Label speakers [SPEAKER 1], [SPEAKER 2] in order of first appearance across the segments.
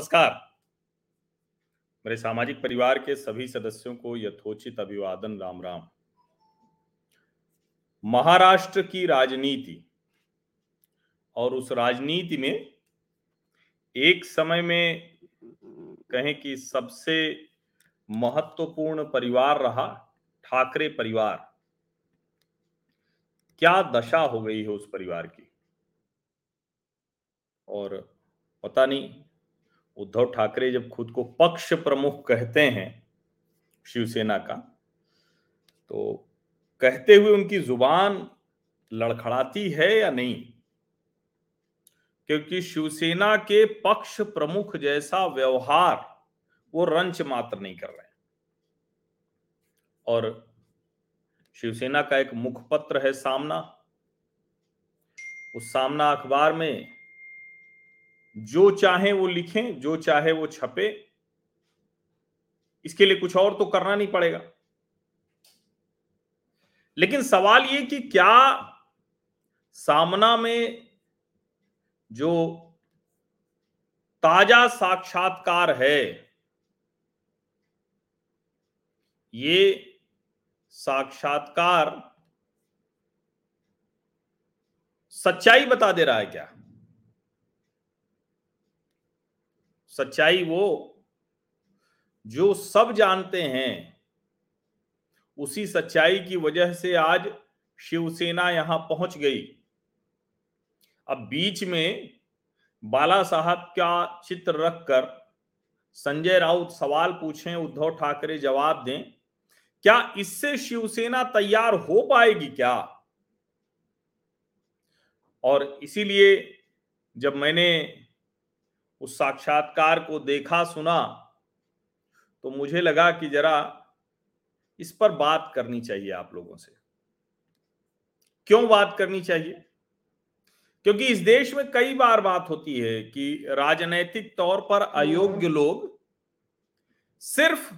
[SPEAKER 1] नमस्कार। मेरे सामाजिक परिवार के सभी सदस्यों को यथोचित अभिवादन राम राम महाराष्ट्र की राजनीति और उस राजनीति में एक समय में कहें कि सबसे महत्वपूर्ण परिवार रहा ठाकरे परिवार। क्या दशा हो गई है उस परिवार की? और पता नहीं उद्धव ठाकरे जब खुद को पक्ष प्रमुख कहते हैं शिवसेना का तो कहते हुए उनकी ज़ुबान लड़खड़ाती है या नहीं? क्योंकि शिवसेना के पक्ष प्रमुख जैसा व्यवहार वो रंच मात्र नहीं कर रहे और शिवसेना का एक मुखपत्र है सामना। उस सामना अखबार में जो चाहे वो लिखें, जो चाहे वो छपे। इसके लिए कुछ और तो करना नहीं पड़ेगा। लेकिन सवाल ये कि क्या सामना में जो ताज़ा साक्षात्कार है, ये साक्षात्कार सच्चाई बता दे रहा है क्या? सच्चाई वो जो सब जानते हैं, उसी सच्चाई की वजह से आज शिवसेना यहाँ पहुँच गई। अब बीच में बाला साहब का चित्र रखकर संजय राउत सवाल पूछें, उद्धव ठाकरे जवाब दें, क्या इससे शिवसेना तैयार हो पाएगी क्या? और इसीलिए जब मैंने उस साक्षात्कार को देखा, सुना तो मुझे लगा कि जरा इस पर बात करनी चाहिए आप लोगों से। क्यों बात करनी चाहिए? क्योंकि इस देश में कई बार बात होती है कि राजनैतिक तौर पर अयोग्य लोग सिर्फ़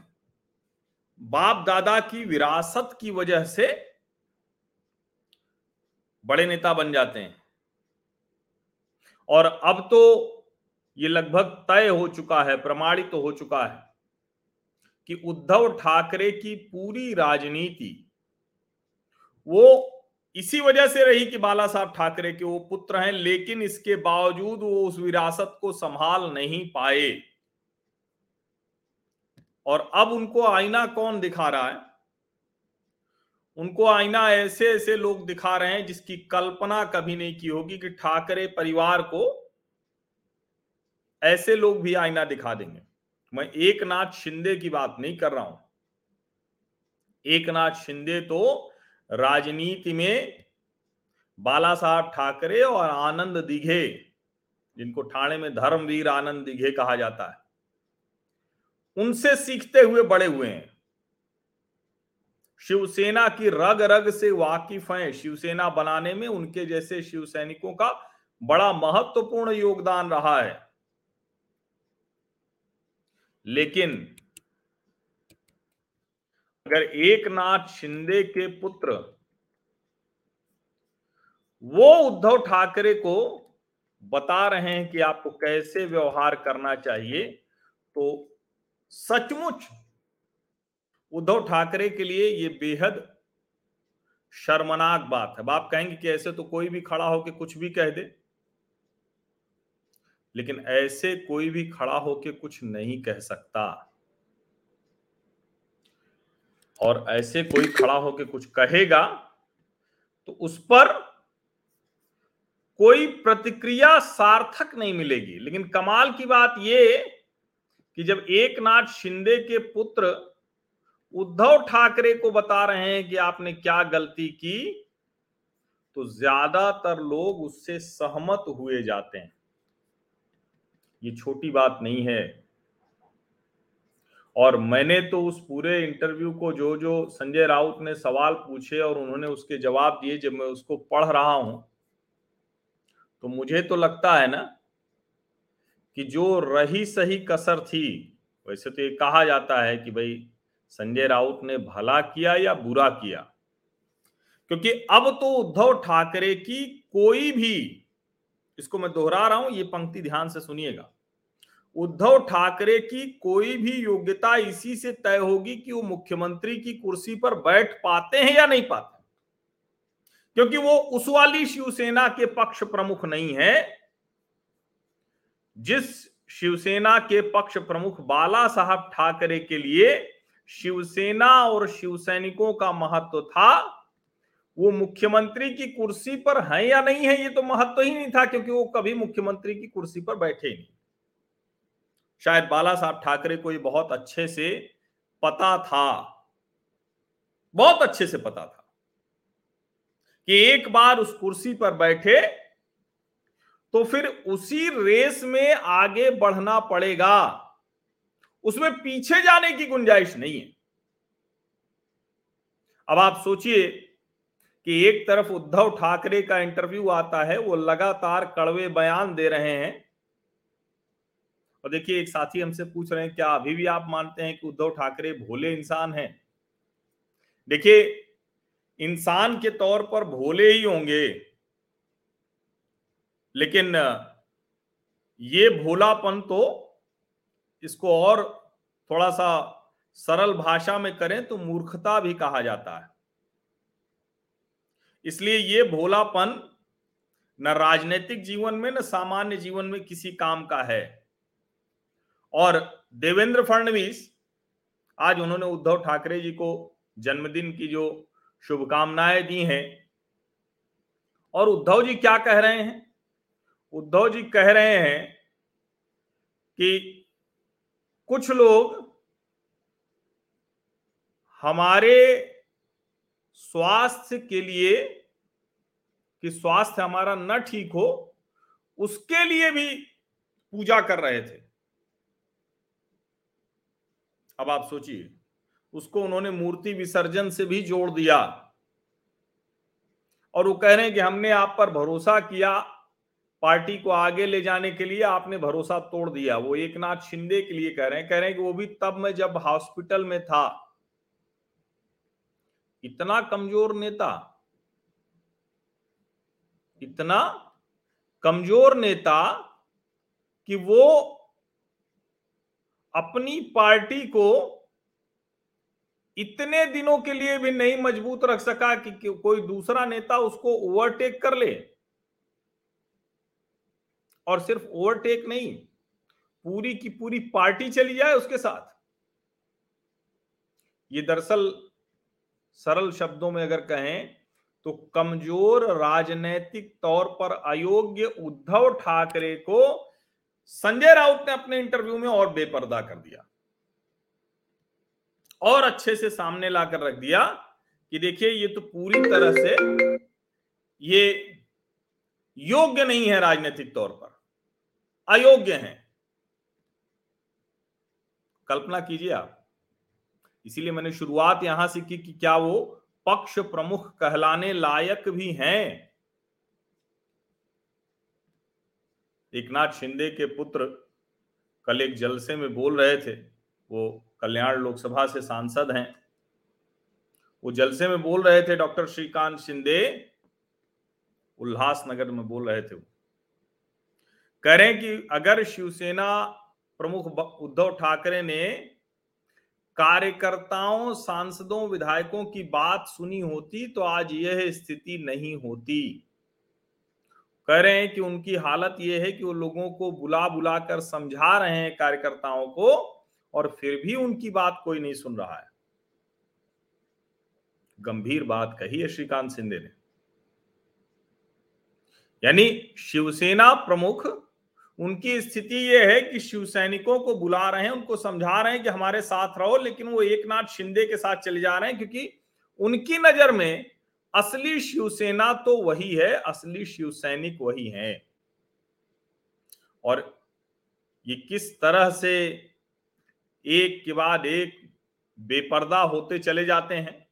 [SPEAKER 1] बाप दादा की विरासत की वजह से बड़े नेता बन जाते हैं। और अब तो ये लगभग तय हो चुका है, प्रमाणित तो हो चुका है कि उद्धव ठाकरे की पूरी राजनीति वो इसी वजह से रही कि बाला साहब ठाकरे के वो पुत्र हैं, लेकिन इसके बावजूद वो उस विरासत को संभाल नहीं पाए। और अब उनको आईना कौन दिखा रहा है? उनको आईना ऐसे ऐसे लोग दिखा रहे हैं जिसकी कल्पना कभी नहीं की होगी कि ठाकरे परिवार को ऐसे लोग भी आईना दिखा देंगे। मैं एक नाथ शिंदे की बात नहीं कर रहा हूँ। एक नाथ शिंदे तो राजनीति में बाला साहब ठाकरे और आनंद दिघे, जिनको ठाणे में धर्मवीर आनंद दिघे कहा जाता है, उनसे सीखते हुए बड़े हुए हैं। शिवसेना की रग रग से वाकिफ हैं। शिवसेना बनाने में उनके जैसे शिव सैनिकों का बड़ा महत्वपूर्ण योगदान रहा है। लेकिन अगर एक नाथ शिंदे के पुत्र वो उद्धव ठाकरे को बता रहे हैं कि आपको कैसे व्यवहार करना चाहिए तो सचमुच उद्धव ठाकरे के लिए ये बेहद शर्मनाक बात है। आप कहेंगे कि ऐसे तो कोई भी खड़ा होकर कुछ भी कह दे। लेकिन ऐसे कोई भी खड़ा होके कुछ नहीं कह सकता। और ऐसे कोई खड़ा होके कुछ कहेगा तो उस पर कोई प्रतिक्रिया सार्थक नहीं मिलेगी। लेकिन कमाल की बात यह कि जब एक नाथ शिंदे के पुत्र उद्धव ठाकरे को बता रहे हैं कि आपने क्या गलती की तो ज़्यादातर लोग उससे सहमत हुए जाते हैं। ये छोटी बात नहीं है। और मैंने तो उस पूरे इंटरव्यू को जो जो संजय राउत ने सवाल पूछे और उन्होंने उसके जवाब दिए जब मैं उसको पढ़ रहा हूँ तो मुझे तो लगता है ना कि जो रही सही कसर थी, वैसे तो ये कहा जाता है कि भाई संजय राउत ने भला किया या बुरा किया। क्योंकि अब तो उद्धव ठाकरे की कोई भी इसको मैं दोहरा रहा हूँ, ये पंक्ति ध्यान से सुनिएगा। उद्धव ठाकरे की कोई भी योग्यता इसी से तय होगी कि वो मुख्यमंत्री की कुर्सी पर बैठ पाते हैं या नहीं पाते क्योंकि वो उस वाली शिवसेना के पक्ष प्रमुख नहीं है, जिस शिवसेना के पक्ष प्रमुख बाला साहब ठाकरे के लिए शिवसेना और शिवसैनिकों का महत्व था वो मुख्यमंत्री की कुर्सी पर है या नहीं है, ये तो महत्व ही नहीं था, क्योंकि वो कभी मुख्यमंत्री की कुर्सी पर बैठे ही नहीं। शायद बाला साहब ठाकरे को ये बहुत अच्छे से पता था। बहुत अच्छे से पता था कि एक बार उस कुर्सी पर बैठे तो फिर उसी रेस में आगे बढ़ना पड़ेगा। उसमें पीछे जाने की गुंजाइश नहीं है। अब आप सोचिए कि एक तरफ़ उद्धव ठाकरे का इंटरव्यू आता है, वो लगातार कड़वे बयान दे रहे हैं। और देखिए, एक साथी हमसे पूछ रहे हैं, क्या अभी भी आप मानते हैं कि उद्धव ठाकरे भोले इंसान हैं? देखिए, इंसान के तौर पर भोले ही होंगे, लेकिन, ये भोलापन तो इसको और थोड़ा सा सरल भाषा में करें तो मूर्खता भी कहा जाता है। इसलिए ये भोलापन न राजनीतिक जीवन में, न सामान्य जीवन में किसी काम का है। और देवेंद्र फडणवीस, आज उन्होंने उद्धव ठाकरे जी को जन्मदिन की जो शुभकामनाएँ दी हैं, और उद्धव जी क्या कह रहे हैं? उद्धव जी कह रहे हैं कि कुछ लोग हमारे स्वास्थ्य के लिए कि स्वास्थ्य हमारा न ठीक हो, उसके लिए भी पूजा कर रहे थे। अब आप सोचिए, उसको उन्होंने मूर्ति विसर्जन से भी जोड़ दिया। और वो कह रहे हैं कि हमने आप पर भरोसा किया, पार्टी को आगे ले जाने के लिए आपने भरोसा तोड़ दिया। वो एक नाथ शिंदे के लिए कह रहे हैं, कह रहे हैं कि वो भी तब मैं जब हॉस्पिटल में था इतना कमज़ोर नेता इतना कमज़ोर नेता कि वो अपनी पार्टी को इतने दिनों के लिए भी नहीं मज़बूत रख सका कि, कोई दूसरा नेता उसको ओवरटेक कर ले। और सिर्फ़ ओवरटेक नहीं पूरी की पूरी पार्टी चली जाए उसके साथ। ये दरअसल सरल शब्दों में अगर कहें तो कमज़ोर राजनैतिक तौर पर अयोग्य उद्धव ठाकरे को संजय राउत ने अपने इंटरव्यू में और बेपर्दा कर दिया। और अच्छे से सामने लाकर रख दिया कि देखिए, ये तो पूरी तरह से ये योग्य नहीं है राजनीतिक तौर पर। अयोग्य हैं। कल्पना कीजिए आप। इसीलिए मैंने शुरुआत यहाँ से की कि क्या वो पक्ष प्रमुख कहलाने लायक भी हैं। एकनाथ शिंदे के पुत्र कल एक जलसे में बोल रहे थे, वो कल्याण लोकसभा से सांसद हैं। वो जलसे में बोल रहे थे, डॉक्टर श्रीकांत शिंदे उल्लासनगर में बोल रहे थे वो। कह रहे हैं कि अगर शिवसेना प्रमुख उद्धव ठाकरे ने कार्यकर्ताओं, सांसदों, विधायकों की बात सुनी होती तो आज यह स्थिति नहीं होती। कह रहे हैं कि उनकी हालत यह है कि वो लोगों को बुला बुला कर समझा रहे हैं कार्यकर्ताओं को और फिर भी उनकी बात कोई नहीं सुन रहा है। गंभीर बात कही है श्रीकांत सिंधे ने। यानी शिवसेना प्रमुख उनकी स्थिति यह है कि शिव सैनिकों को बुला रहे हैं, उनको समझा रहे हैं कि हमारे साथ रहो, लेकिन वो एक नाथ शिंदे के साथ चले जा रहे हैं, क्योंकि उनकी नज़र में असली शिवसेना तो वही है, असली शिव सैनिक वही है। और ये किस तरह से एक के बाद एक बेपर्दा होते चले जाते हैं?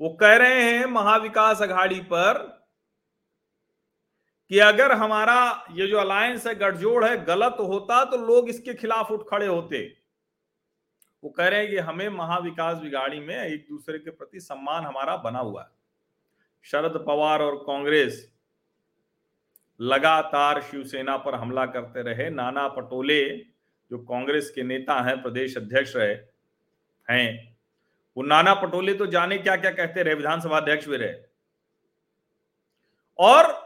[SPEAKER 1] वो कह रहे हैं महाविकास अघाड़ी पर कि अगर हमारा ये जो अलायंस है, गठजोड़ है, गलत होता तो लोग इसके खिलाफ उठ खड़े होते। वो कह रहे हैं कि हमें महाविकास बिगाड़ी में एक दूसरे के प्रति सम्मान हमारा बना हुआ है। शरद पवार और कांग्रेस लगातार शिवसेना पर हमला करते रहे। नाना पटोले, जो कांग्रेस के नेता हैं, प्रदेश अध्यक्ष रहे, हैं। वो नाना पटोले तो जाने क्या क्या कहते रहे? विधानसभा अध्यक्ष भी रहे। और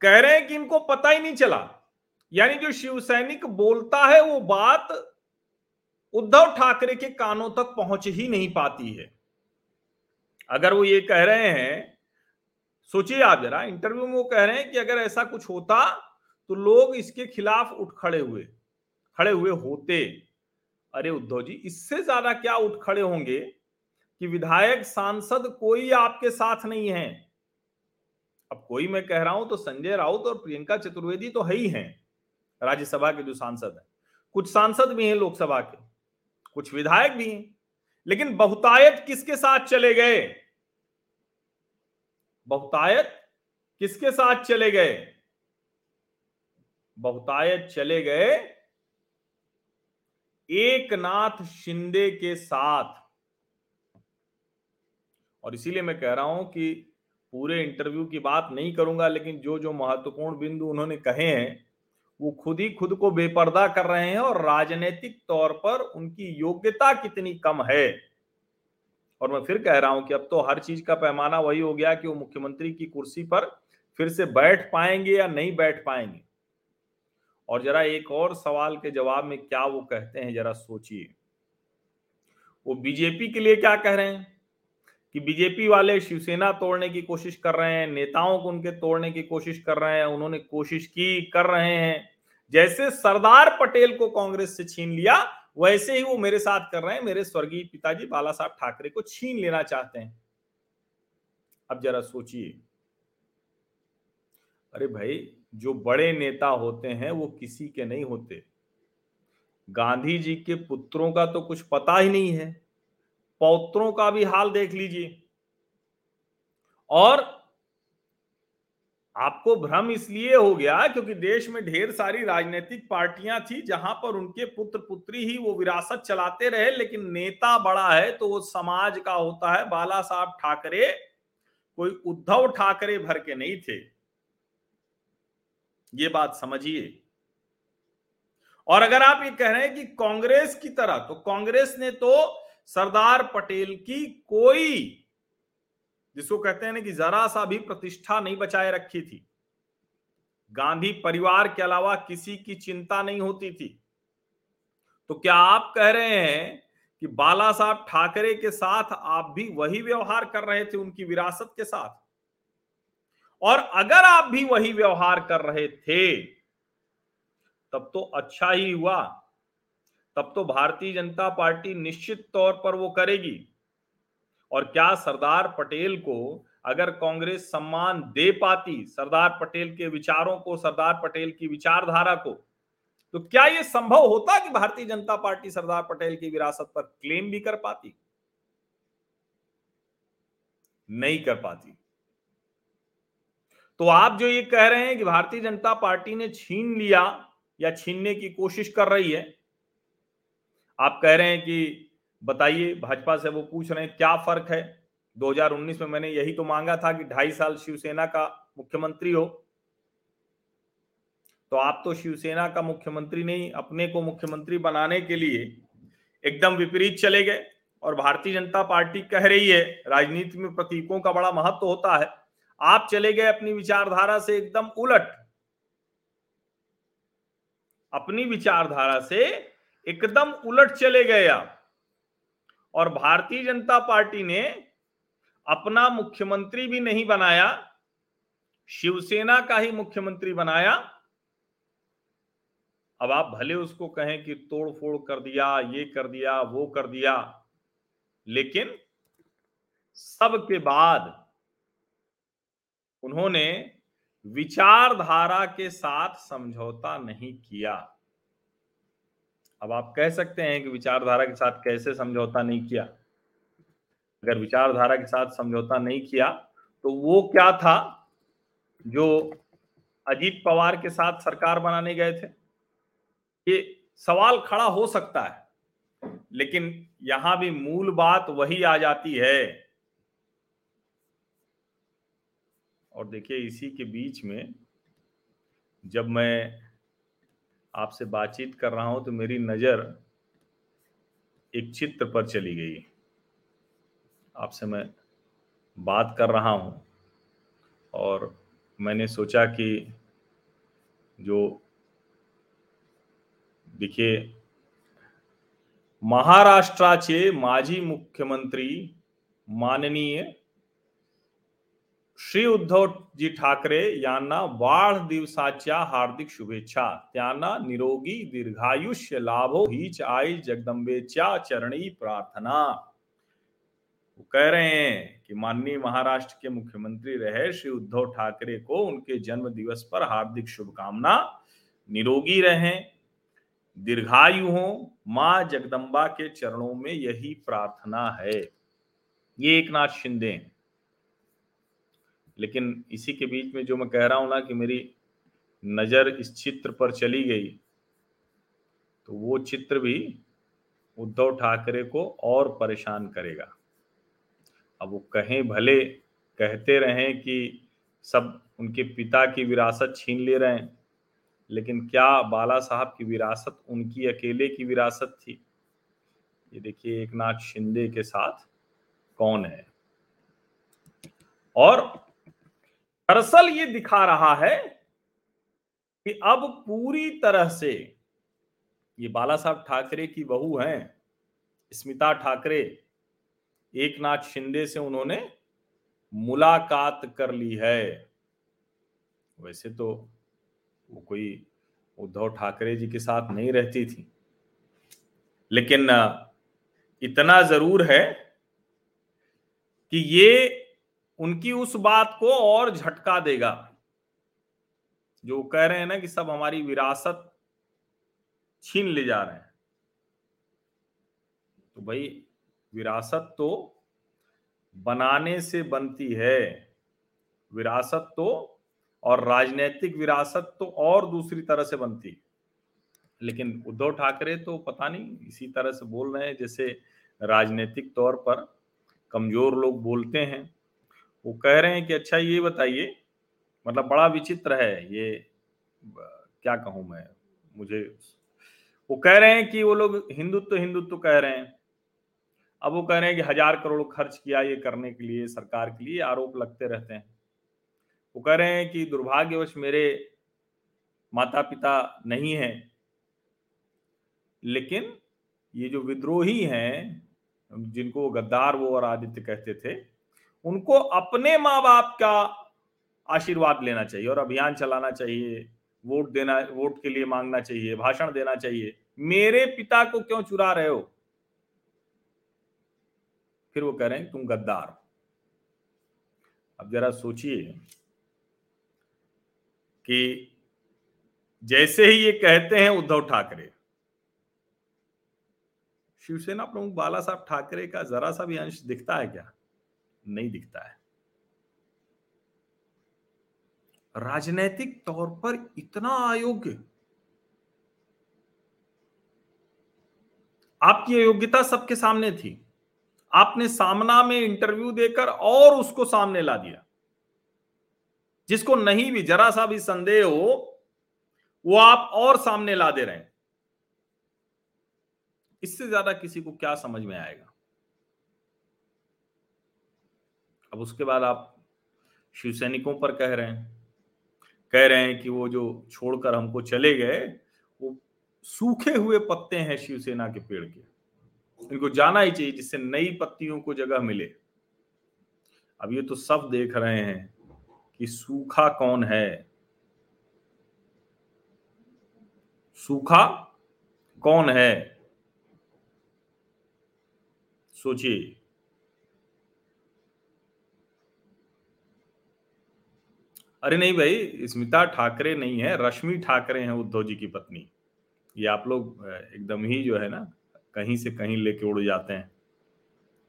[SPEAKER 1] कह रहे हैं कि इनको पता ही नहीं चला। यानी जो शिवसैनिक बोलता है, वो बात उद्धव ठाकरे के कानों तक पहुँच ही नहीं पाती है। अगर वो ये कह रहे हैं, सोचिए आप जरा, इंटरव्यू में वो कह रहे हैं कि अगर ऐसा कुछ होता तो लोग इसके खिलाफ उठ खड़े हुए खड़े हुए होते। अरे उद्धव जी, इससे ज़्यादा क्या उठ खड़े होंगे कि विधायक, सांसद कोई आपके साथ नहीं है? अब कोई मैं कह रहा हूँ तो संजय राउत और प्रियंका चतुर्वेदी तो है ही हैं, राज्यसभा के जो सांसद हैं। कुछ सांसद भी हैं लोकसभा के, कुछ विधायक भी हैं, लेकिन बहुतायत किसके साथ चले गए? बहुतायत किसके साथ चले गए? बहुतायत चले गए एक नाथ शिंदे के साथ। और इसीलिए मैं कह रहा हूँ कि पूरे इंटरव्यू की बात नहीं करूँगा, लेकिन जो जो महत्वपूर्ण बिंदु उन्होंने कहे हैं, वो खुद ही खुद को बेपर्दा कर रहे हैं और राजनीतिक तौर पर उनकी योग्यता कितनी कम है। और मैं फिर कह रहा हूँ कि अब तो हर चीज़ का पैमाना वही हो गया कि वो मुख्यमंत्री की कुर्सी पर फिर से बैठ पाएँगे या नहीं बैठ पाएँगे। और जरा एक और सवाल के जवाब में क्या वो कहते हैं, जरा सोचिए। वो बीजेपी के लिए क्या कह रहे हैं? कि बीजेपी वाले शिवसेना तोड़ने की कोशिश कर रहे हैं, नेताओं को उनके तोड़ने की कोशिश कर रहे हैं, उन्होंने कोशिश की, कर रहे हैं। जैसे सरदार पटेल को कांग्रेस से छीन लिया, वैसे ही वो मेरे साथ कर रहे हैं, मेरे स्वर्गीय पिताजी बाला साहब ठाकरे को छीन लेना चाहते हैं। अब जरा सोचिए। अरे भाई, जो बड़े नेता होते हैं, वो किसी के नहीं होते। गांधी जी के पुत्रों का तो कुछ पता ही नहीं है। पौत्रों का भी हाल देख लीजिए। और आपको भ्रम इसलिए हो गया क्योंकि देश में ढेर सारी राजनीतिक पार्टियाँ थी जहाँ पर उनके पुत्र पुत्री ही वो विरासत चलाते रहे, लेकिन नेता बड़ा है तो वो समाज का होता है। बाला साहब ठाकरे, कोई उद्धव ठाकरे भर के नहीं थे। ये बात समझिए। और अगर आप ये कह रहे हैं कि कांग्रेस की तरह तो कांग्रेस ने तो सरदार पटेल की कोई, जिसको कहते हैं ना कि जरा सा भी प्रतिष्ठा नहीं बचाए रखी थी। गांधी परिवार के अलावा किसी की चिंता नहीं होती थी। तो क्या आप कह रहे हैं कि बाला साहब ठाकरे के साथ आप भी वही व्यवहार कर रहे थे उनकी विरासत के साथ? और अगर आप भी वही व्यवहार कर रहे थे, तब तो अच्छा ही हुआ। तब तो भारतीय जनता पार्टी निश्चित तौर पर वो करेगी। और क्या सरदार पटेल को अगर कांग्रेस सम्मान दे पाती सरदार पटेल के विचारों को, सरदार पटेल की विचारधारा को तो क्या यह संभव होता कि भारतीय जनता पार्टी सरदार पटेल की विरासत पर क्लेम भी कर पाती? नहीं कर पाती। तो आप जो ये कह रहे हैं कि भारतीय जनता पार्टी ने छीन लिया या छीनने की कोशिश कर रही है आप कह रहे हैं कि बताइए, भाजपा से वो पूछ रहे हैं, क्या फ़र्क है? 2019 में मैंने यही तो मांगा था कि ढाई साल शिवसेना का मुख्यमंत्री हो। तो आप तो शिवसेना का मुख्यमंत्री नहीं, अपने को मुख्यमंत्री बनाने के लिए एकदम विपरीत चले गए और भारतीय जनता पार्टी कह रही है, राजनीति में प्रतीकों का बड़ा महत्व तो होता है। आप चले गए अपनी विचारधारा से एकदम उलट। अपनी विचारधारा से एकदम उलट चले गए आप। और भारतीय जनता पार्टी ने अपना मुख्यमंत्री भी नहीं बनाया, शिवसेना का ही मुख्यमंत्री बनाया। अब आप भले उसको कहें कि तोड़ फोड़ कर दिया, ये कर दिया, वो कर दिया, लेकिन सबके बाद उन्होंने विचारधारा के साथ समझौता नहीं किया। अब आप कह सकते हैं कि विचारधारा के साथ कैसे समझौता नहीं किया? अगर विचारधारा के साथ समझौता नहीं किया तो वो क्या था जो अजीत पवार के साथ सरकार बनाने गए थे? ये सवाल खड़ा हो सकता है, लेकिन यहाँ भी मूल बात वही आ जाती है। और देखिए, इसी के बीच में जब मैं आपसे बातचीत कर रहा हूँ तो मेरी नज़र एक चित्र पर चली गई। आपसे मैं बात कर रहा हूँ और मैंने सोचा कि जो, देखिए, महाराष्ट्राचे माजी मुख्यमंत्री, माननीय श्री उद्धवजी ठाकरे यांना वाढदिवसाच्या हार्दिक शुभेच्छा. त्यांना निरोगी, दीर्घायुष्य लाभो, हीच आई जगदंबेच्या चरणी प्रार्थना. वो कह रहे हैं कि माननीय महाराष्ट्र के मुख्यमंत्री रहे श्री उद्धव ठाकरे को उनके जन्म दिवस पर हार्दिक शुभकामना. निरोगी रहें, दीर्घायु हो, माँ जगदम्बा के चरणों में यही प्रार्थना है. ये एक नाथ शिंदे हैं। लेकिन इसी के बीच में जो मैं कह रहा हूँ ना कि मेरी नज़र इस चित्र पर चली गई तो वो चित्र भी उद्धव ठाकरे को और परेशान करेगा। अब वो कहें भले, कहते रहें कि सब उनके पिता की विरासत छीन ले रहे हैं, लेकिन क्या बाला साहब की विरासत उनकी अकेले की विरासत थी? ये देखिए एक नाथ शिंदे के साथ कौन है? और दरअसल ये दिखा रहा है कि अब पूरी तरह से ये बाला साहब ठाकरे की बहू हैं, स्मिता ठाकरे एक नाथ शिंदे से उन्होंने मुलाकात कर ली है। वैसे तो वो कोई उद्धव ठाकरे जी के साथ नहीं रहती थी। लेकिन इतना ज़रूर है कि ये उनकी उस बात को और झटका देगा। जो कह रहे हैं ना कि सब हमारी विरासत छीन ले जा रहे हैं। तो भाई, विरासत तो बनाने से बनती है। विरासत तो और राजनीतिक विरासत तो और दूसरी तरह से बनती। लेकिन उद्धव ठाकरे तो पता नहीं, इसी तरह से बोल रहे हैं, जैसे राजनीतिक तौर पर कमज़ोर लोग बोलते हैं। वो कह रहे हैं कि अच्छा ये बताइए मतलब बड़ा विचित्र है ये क्या कहूँ मैं, मुझे वो कह रहे हैं कि वो लोग हिंदुत्व तो हिंदुत्व तो कह रहे हैं। अब वो कह रहे हैं कि हज़ार करोड़ खर्च किया ये करने के लिए, सरकार के लिए आरोप लगते रहते हैं। वो कह रहे हैं कि दुर्भाग्यवश मेरे माता पिता नहीं है, लेकिन ये जो विद्रोही हैं, जिनको गद्दार वो और आदित्य कहते थे उनको अपने माँ बाप का आशीर्वाद लेना चाहिए और अभियान चलाना चाहिए, वोट देना, वोट के लिए मांगना चाहिए, भाषण देना चाहिए। मेरे पिता को क्यों चुरा रहे हो? फिर वो कह रहे हैं, तुम गद्दार अब जरा सोचिए कि जैसे ही ये कहते हैं, उद्धव ठाकरे। शिवसेना प्रमुख बाला साहब ठाकरे का जरा सा भी अंश दिखता है क्या? नहीं दिखता है। राजनैतिक तौर पर इतना अयोग्य। आपकी अयोग्यता सबके सामने थी। आपने सामना में इंटरव्यू देकर और उसको सामने ला दिया। जिसको नहीं भी, जरा सा भी संदेह हो, वो आप और सामने ला दे रहे। हैं इससे ज़्यादा किसी को क्या समझ में आएगा? अब उसके बाद आप शिव सैनिकों पर कह रहे हैं, कह रहे हैं कि वो जो छोड़कर हमको चले गए, वो सूखे हुए पत्ते हैं शिवसेना के पेड़ के। इनको जाना ही चाहिए जिससे नई पत्तियों को जगह मिले। अब ये तो सब देख रहे हैं कि सूखा कौन है। सूखा कौन है? सोचिए। अरे नहीं भाई, स्मिता ठाकरे नहीं है, रश्मि ठाकरे हैं उद्धव जी की पत्नी। ये आप लोग एकदम ही जो है ना, कहीं से कहीं लेके उड़ जाते हैं।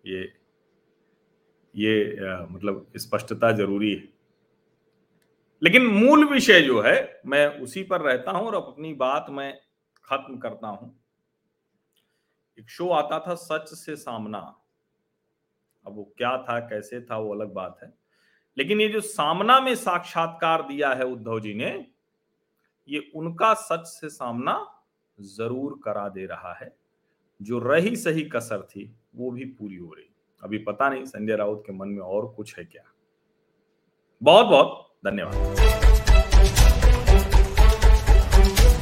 [SPEAKER 1] ये ये मतलब स्पष्टता ज़रूरी है। लेकिन मूल विषय जो है, मैं उसी पर रहता हूँ और अपनी बात मैं खत्म करता हूँ। एक शो आता था सच से सामना। अब वो क्या था, कैसे था, वो अलग बात है। लेकिन ये जो सामना में साक्षात्कार दिया है उद्धव जी ने, ये उनका सच से सामना ज़रूर करा दे रहा है। जो रही सही कसर थी, वो भी पूरी हो रही। अभी पता नहीं संजय राउत के मन में और कुछ है क्या। बहुत बहुत धन्यवाद।